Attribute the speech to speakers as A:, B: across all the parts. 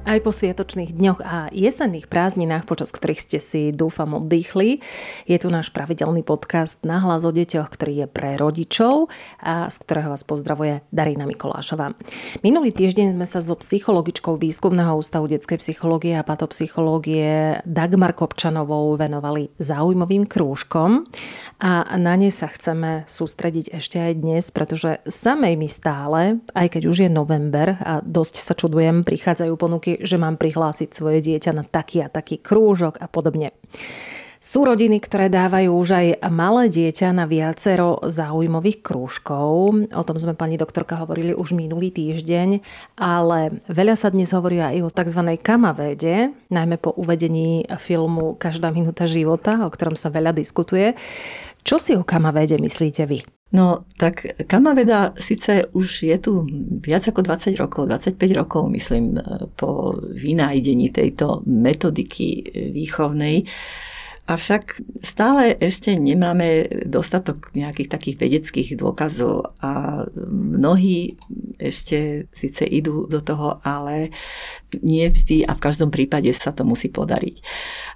A: Aj po sviatočných dňoch a jesenných prázdninách, počas ktorých ste si, dúfam, oddychli, je tu náš pravidelný podcast Nahlas o deťoch, ktorý je pre rodičov a z ktorého vás pozdravuje Darina Mikolášová. Minulý týždeň sme sa so psychologičkou Výskumného ústavu detskej psychológie a patopsychológie Dagmar Kopčanovou venovali zaujímavým krúžkom a na ne sa chceme sústrediť ešte aj dnes, pretože samej mi stále, aj keď už je november a dosť sa čudujem, prichádzajú ponuky že mám prihlásiť svoje dieťa na taký a taký krúžok a podobne. Sú rodiny, ktoré dávajú už aj malé dieťa na viacero zaujímavých krúžkov. O tom sme pani doktorka hovorili už minulý týždeň, ale veľa sa dnes hovorí aj o tzv. kamavéde, najmä po uvedení filmu Každá minúta života, o ktorom sa veľa diskutuje. Čo si o kamavéde myslíte vy?
B: No tak Kamaveda síce už je tu viac ako 20 rokov, 25 rokov myslím po vynájdení tejto metodiky výchovnej, Avšak stále ešte nemáme dostatok nejakých takých vedeckých dôkazov a mnohí ešte síce idú do toho, ale nie vždy a v každom prípade sa to musí podariť.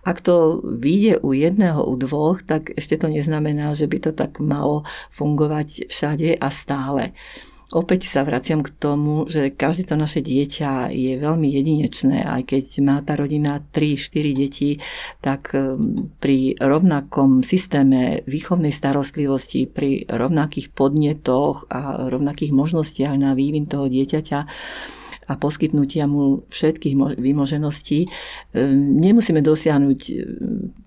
B: Ak to vyjde u jedného, u dvoch, tak ešte to neznamená, že by to tak malo fungovať všade a stále opäť sa vraciam k tomu, že každé to naše dieťa je veľmi jedinečné, aj keď má tá rodina 3-4 deti, tak um, pri rovnakom systéme výchovnej starostlivosti, pri rovnakých podnetoch a rovnakých možnostiach na vývin toho dieťaťa, a poskytnutia mu všetkých vymožeností, ehm, nemusíme dosiahnuť ehm,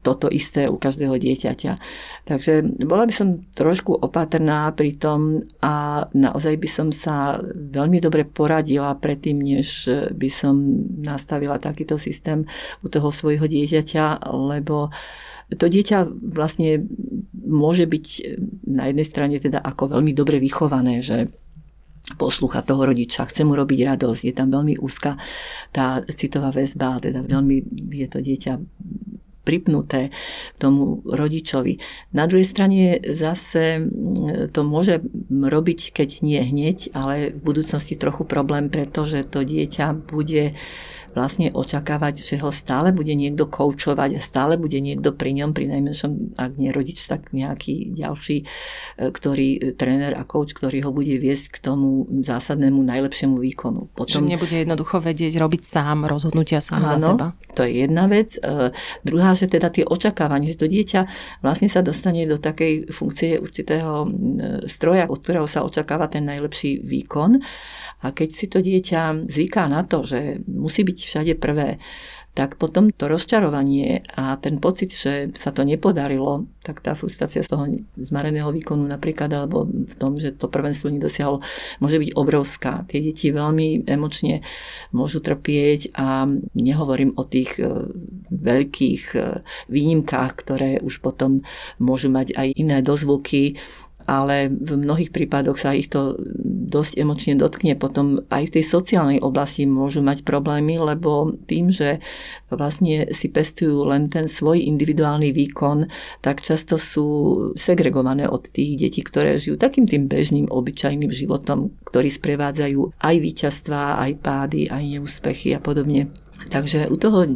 B: toto isté u každého dieťaťa. Takže bola by som trošku opatrná pri tom a naozaj by som sa veľmi dobre poradila predtým, než by som nastavila takýto systém u toho svojho dieťaťa, lebo to dieťa vlastne môže byť na jednej strane teda ako veľmi dobre vychované, že poslúcha toho rodiča, chce mu robiť radosť, je tam veľmi úzka tá citová väzba, teda veľmi je to dieťa pripnuté tomu rodičovi. Na druhej strane zase to môže robiť, keď nie hneď, ale v budúcnosti trochu problém, pretože to dieťa bude vlastne očakávať, že ho stále bude niekto koučovať a stále bude niekto pri ňom, pri najmenšom, ak nie rodič, tak nejaký ďalší, e, ktorý, e, tréner a kouč, ktorý ho bude viesť k tomu zásadnému najlepšiemu výkonu.
A: Potom, že nebude jednoducho vedieť robiť sám rozhodnutia sám áno, za seba.
B: to je jedna vec. E, druhá, že teda tie očakávania, že to dieťa vlastne sa dostane do takej funkcie určitého stroja, od ktorého sa očakáva ten najlepší výkon. A keď si to dieťa zvyká na to, že musí byť všade prvé, tak potom to rozčarovanie a ten pocit, že sa to nepodarilo, tak tá frustrácia z toho zmareného výkonu napríklad, alebo v tom, že to prvenstvo nedosiahlo, môže byť obrovská. Tie deti veľmi emočne môžu trpieť a nehovorím o tých e, veľkých e, výnimkách, ktoré už potom môžu mať aj iné dozvuky, ale v mnohých prípadoch sa ich to dosť emočne dotkne. Potom aj v tej sociálnej oblasti môžu mať problémy, lebo tým, že vlastne si pestujú len ten svoj individuálny výkon, tak často sú segregované od tých detí, ktoré žijú takým tým bežným, obyčajným životom, ktorý sprevádzajú aj víťazstvá, aj pády, aj neúspechy a podobne. Takže u toho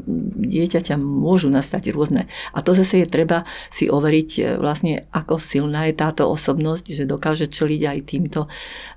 B: dieťaťa môžu nastať rôzne. A to zase je treba si overiť e, vlastne, ako silná je táto osobnosť, že dokáže čeliť aj týmto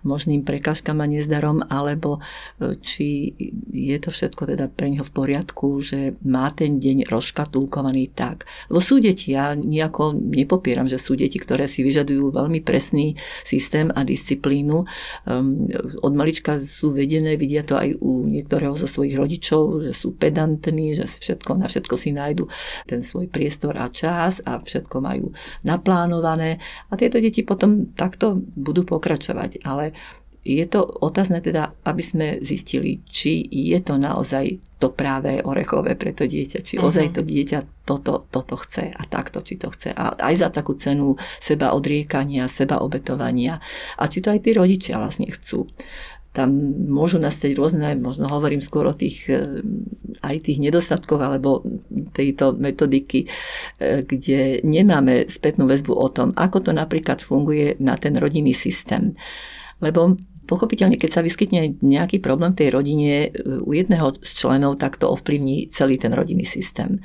B: možným prekážkam a nezdarom, alebo e, či je to všetko teda pre neho v poriadku, že má ten deň rozškatulkovaný tak. Lebo sú deti, ja nejako nepopieram, že sú deti, ktoré si vyžadujú veľmi presný systém a disciplínu. Um, od malička sú vedené, vidia to aj u niektorého zo svojich rodičov, že sú sú pedantní, že všetko, na všetko si nájdu ten svoj priestor a čas a všetko majú naplánované a tieto deti potom takto budú pokračovať. Ale je to otázne teda, aby sme zistili, či je to naozaj to práve orechové pre to dieťa, či uh-huh. ozaj to dieťa toto, toto chce a takto, či to chce. A aj za takú cenu seba odriekania, seba obetovania a či to aj tí rodičia vlastne chcú. Tam môžu nastať rôzne, možno hovorím skôr o tých e, aj tých nedostatkoch alebo tejto metodiky, e, kde nemáme spätnú väzbu o tom, ako to napríklad funguje na ten rodinný systém. Lebo Pochopiteľne, keď sa vyskytne nejaký problém v tej rodine u jedného z členov, tak to ovplyvní celý ten rodinný systém.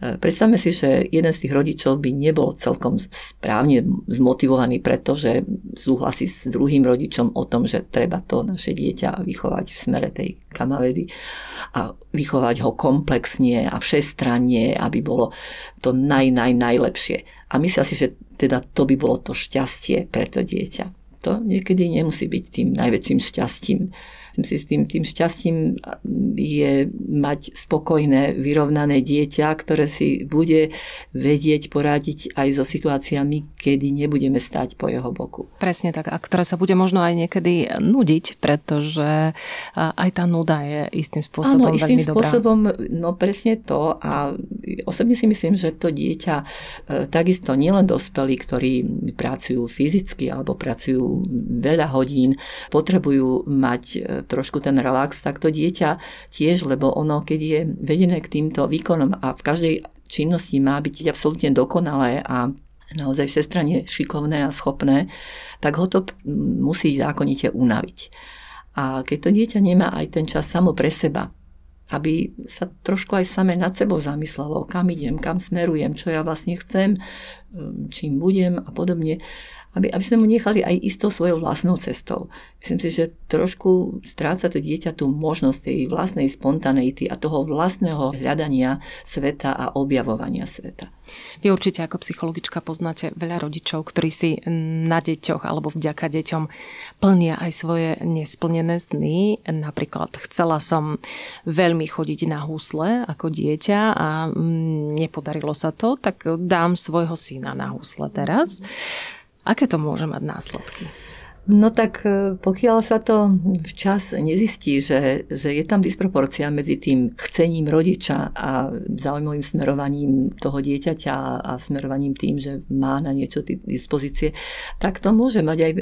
B: Predstavme si, že jeden z tých rodičov by nebol celkom správne zmotivovaný, pretože súhlasí s druhým rodičom o tom, že treba to naše dieťa vychovať v smere tej kamavedy a vychovať ho komplexne a všestranne, aby bolo to naj, naj, najlepšie. A myslia si, že teda to by bolo to šťastie pre to dieťa. To niekedy nemusí byť tým najväčším šťastím Myslím si, s tým, tým šťastím je mať spokojné, vyrovnané dieťa, ktoré si bude vedieť poradiť aj so situáciami, kedy nebudeme stať po jeho boku.
A: Presne tak, a ktoré sa bude možno aj niekedy nudiť, pretože aj tá nuda je istým spôsobom
B: Áno, istým
A: veľmi
B: spôsobom, dobrá. no presne to a osobne si myslím, že to dieťa e, takisto nielen dospelí, ktorí pracujú fyzicky alebo pracujú veľa hodín, potrebujú mať e, trošku ten relax, tak to dieťa tiež, lebo ono, keď je vedené k týmto výkonom a v každej činnosti má byť absolútne dokonalé a naozaj všestranne šikovné a schopné, tak ho to musí zákonite unaviť. A keď to dieťa nemá aj ten čas samo pre seba, aby sa trošku aj same nad sebou zamyslelo, kam idem, kam smerujem, čo ja vlastne chcem, čím budem a podobne, aby, aby sme mu nechali aj istou svojou vlastnou cestou. Myslím si, že trošku stráca to dieťa tú možnosť tej vlastnej spontaneity a toho vlastného hľadania sveta a objavovania sveta.
A: Vy určite ako psychologička poznáte veľa rodičov, ktorí si na deťoch alebo vďaka deťom plnia aj svoje nesplnené sny. Napríklad chcela som veľmi chodiť na husle ako dieťa a mm, nepodarilo sa to, tak dám svojho syna na husle teraz. Aké to môže mať následky?
B: No tak e, pokiaľ sa to včas nezistí, že, že je tam disproporcia medzi tým chcením rodiča a zaujímavým smerovaním toho dieťaťa a smerovaním tým, že má na niečo tí dispozície, tak to môže mať aj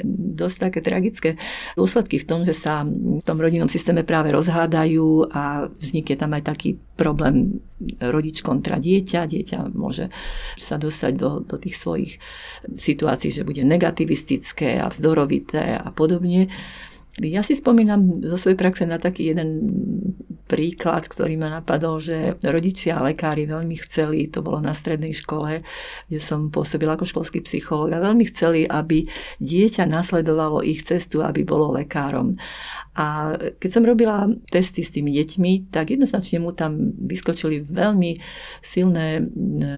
B: dosť také tragické dôsledky v tom, že sa v tom rodinnom systéme práve rozhádajú a vznikne tam aj taký problém rodič kontra dieťa. Dieťa môže sa dostať do, do tých svojich situácií, že bude negativistické a vzdorovité a podobne. Ja si spomínam zo svojej praxe na taký jeden príklad, ktorý ma napadol, že rodičia a lekári veľmi chceli, to bolo na strednej škole, kde som pôsobila ako školský psychológ, a veľmi chceli, aby dieťa nasledovalo ich cestu, aby bolo lekárom. A keď som robila testy s tými deťmi, tak jednoznačne mu tam vyskočili veľmi silné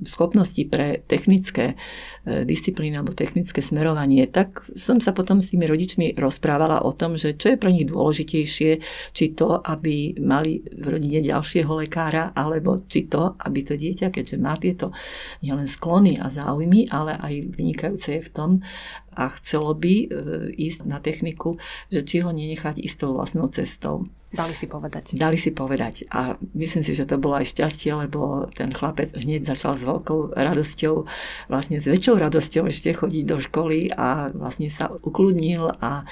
B: schopnosti pre technické e, disciplíny alebo technické smerovanie. Tak som sa potom s tými rodičmi rozprávala o tom, že čo je pre nich dôležitejšie, či to, aby mali v rodine ďalšieho lekára, alebo či to, aby to dieťa, keďže má tieto nielen sklony a záujmy, ale aj vynikajúce je v tom, a chcelo by e, ísť na techniku, že či ho nenechať istou vlastnou cestou.
A: Dali si povedať.
B: Dali si povedať. A myslím si, že to bolo aj šťastie, lebo ten chlapec hneď začal s veľkou radosťou, vlastne s väčšou radosťou ešte chodiť do školy a vlastne sa ukludnil a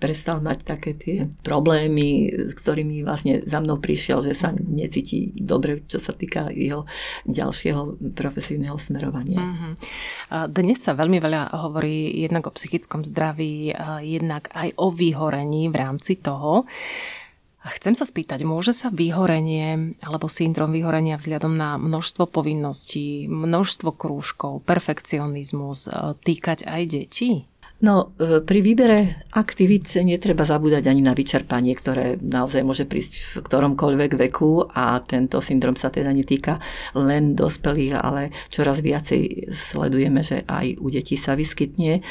B: prestal mať také tie problémy, s ktorými vlastne za mnou prišiel, že sa necíti dobre, čo sa týka jeho ďalšieho profesívneho smerovania. Mm-hmm.
A: Dnes sa veľmi veľa hovorí jednak o psychickom zdraví, jednak aj o vyhorení v rámci toho. Chcem sa spýtať, môže sa vyhorenie alebo syndrom vyhorenia vzhľadom na množstvo povinností, množstvo krúžkov, perfekcionizmus týkať aj detí?
B: No, e, pri výbere aktivít netreba zabúdať ani na vyčerpanie, ktoré naozaj môže prísť v ktoromkoľvek veku a tento syndrom sa teda netýka len dospelých, ale čoraz viacej sledujeme, že aj u detí sa vyskytne.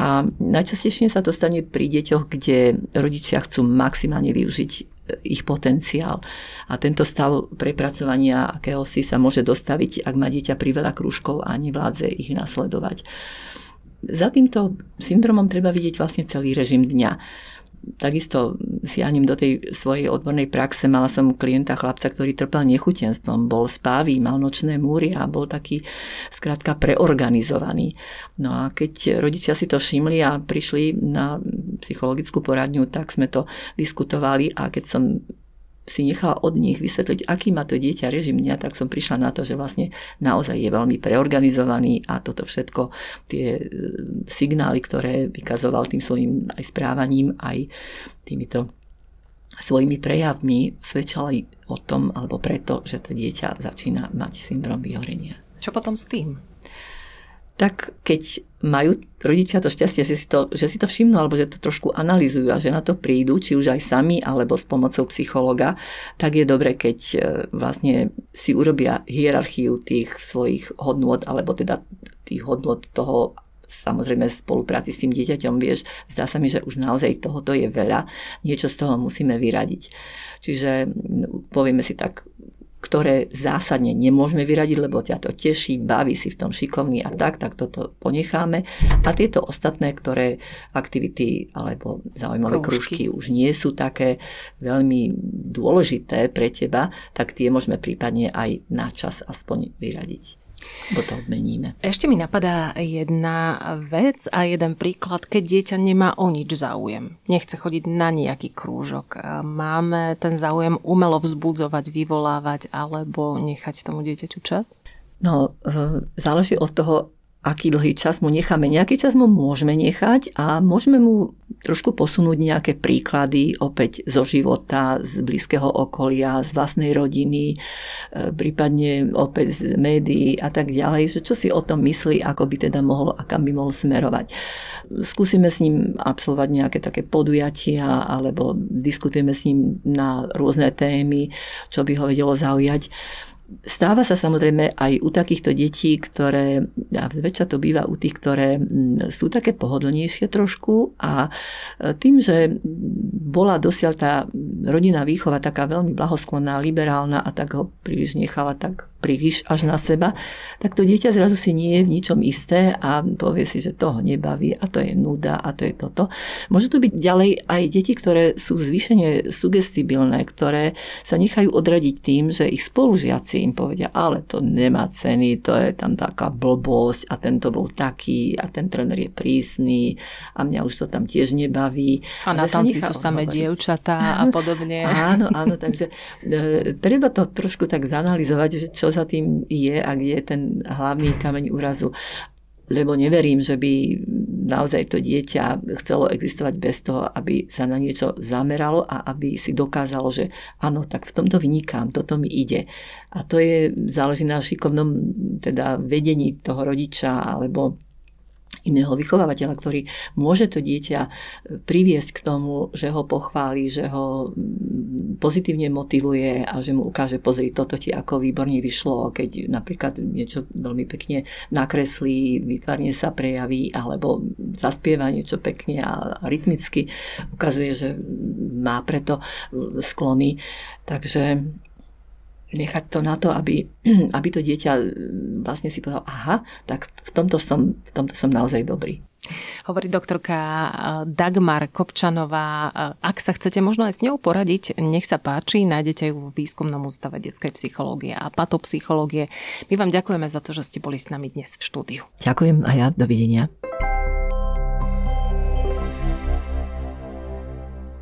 B: A najčastejšie sa to stane pri deťoch, kde rodičia chcú maximálne využiť e, ich potenciál. A tento stav prepracovania akéhosi sa môže dostaviť, ak má dieťa priveľa krúžkov a nevládze ich nasledovať. Za týmto syndromom treba vidieť vlastne celý režim dňa. takisto siahnem do tej svojej odbornej praxe. Mala som klienta chlapca, ktorý trpel nechutenstvom, bol spávý, mal nočné múry a bol taký skrátka preorganizovaný. No a keď rodičia si to všimli a prišli na psychologickú poradňu, tak sme to diskutovali a keď som si nechala od nich vysvetliť, aký má to dieťa režim dňa, tak som prišla na to, že vlastne naozaj je veľmi preorganizovaný a toto všetko, tie e, signály, ktoré vykazoval tým svojim aj správaním, aj týmito svojimi prejavmi svedčali o tom, alebo preto, že to dieťa začína mať syndrom vyhorenia.
A: Čo potom s tým?
B: Tak keď majú rodičia to šťastie, že si to, že si to všimnú alebo že to trošku analýzujú a že na to prídu, či už aj sami alebo s pomocou psychologa, tak je dobre, keď e, vlastne si urobia hierarchiu tých svojich hodnôt alebo teda tých hodnôt toho samozrejme spolupráci s tým dieťaťom, vieš, zdá sa mi, že už naozaj tohoto je veľa, niečo z toho musíme vyradiť. Čiže povieme si tak, ktoré zásadne nemôžeme vyradiť, lebo ťa to teší, baví si v tom šikovný a tak, tak toto ponecháme. A tieto ostatné, ktoré aktivity alebo zaujímavé krúžky. už nie sú také veľmi dôležité pre teba, tak tie môžeme prípadne aj na čas aspoň vyradiť. Bo to odmeníme.
A: Ešte mi napadá jedna vec a jeden príklad, keď dieťa nemá o nič záujem. Nechce chodiť na nejaký krúžok. Máme ten záujem umelo vzbudzovať, vyvolávať alebo nechať tomu dieťaťu čas?
B: No, e, záleží od toho, aký dlhý čas mu necháme. Nejaký čas mu môžeme nechať a môžeme mu trošku posunúť nejaké príklady opäť zo života, z blízkeho okolia, z vlastnej rodiny, e, prípadne opäť z médií a tak ďalej, že čo si o tom myslí, ako by teda mohol a kam by mohol smerovať. Skúsime s ním absolvovať nejaké také podujatia alebo diskutujeme s ním na rôzne témy, čo by ho vedelo zaujať. Stáva sa samozrejme aj u takýchto detí, ktoré, a zväčša to býva u tých, ktoré sú také pohodlnejšie trošku a e, tým, že bola dosiaľ tá rodinná výchova taká veľmi blahosklonná, liberálna a tak ho príliš nechala tak príliš až na seba, tak to dieťa zrazu si nie je v ničom isté a povie si, že toho nebaví a to je nuda a to je toto. Môžu to byť ďalej aj deti, ktoré sú zvýšene sugestibilné, ktoré sa nechajú odradiť tým, že ich spolužiaci im povedia, ale to nemá ceny, to je tam taká blbosť a tento bol taký a ten tréner je prísny a mňa už to tam tiež nebaví.
A: A na tanci sú samé dievčatá a podobne.
B: áno, áno, takže e, treba to trošku tak zanalizovať, že čo za tým je a kde je ten hlavný kameň úrazu lebo neverím, že by naozaj to dieťa chcelo existovať bez toho, aby sa na niečo zameralo a aby si dokázalo, že áno, tak v tomto vynikám, toto mi ide. A to je, záleží na šikovnom teda vedení toho rodiča alebo iného vychovávateľa, ktorý môže to dieťa priviesť k tomu, že ho pochváli, že ho pozitívne motivuje a že mu ukáže, pozri, toto ti ako výborne vyšlo, keď napríklad niečo veľmi pekne nakreslí, vytvarne sa prejaví, alebo zaspieva niečo pekne a rytmicky ukazuje, že má preto sklony. Takže nechať to na to, aby, aby to dieťa vlastne si povedal, aha, tak v tomto som, v tomto som naozaj dobrý.
A: Hovorí doktorka eh, Dagmar Kopčanová. Eh, ak sa chcete možno aj s ňou poradiť, nech sa páči, nájdete ju v výskumnom ústave detskej psychológie a patopsychológie. My vám ďakujeme za to, že ste boli s nami dnes v štúdiu.
B: Ďakujem a ja. Dovidenia.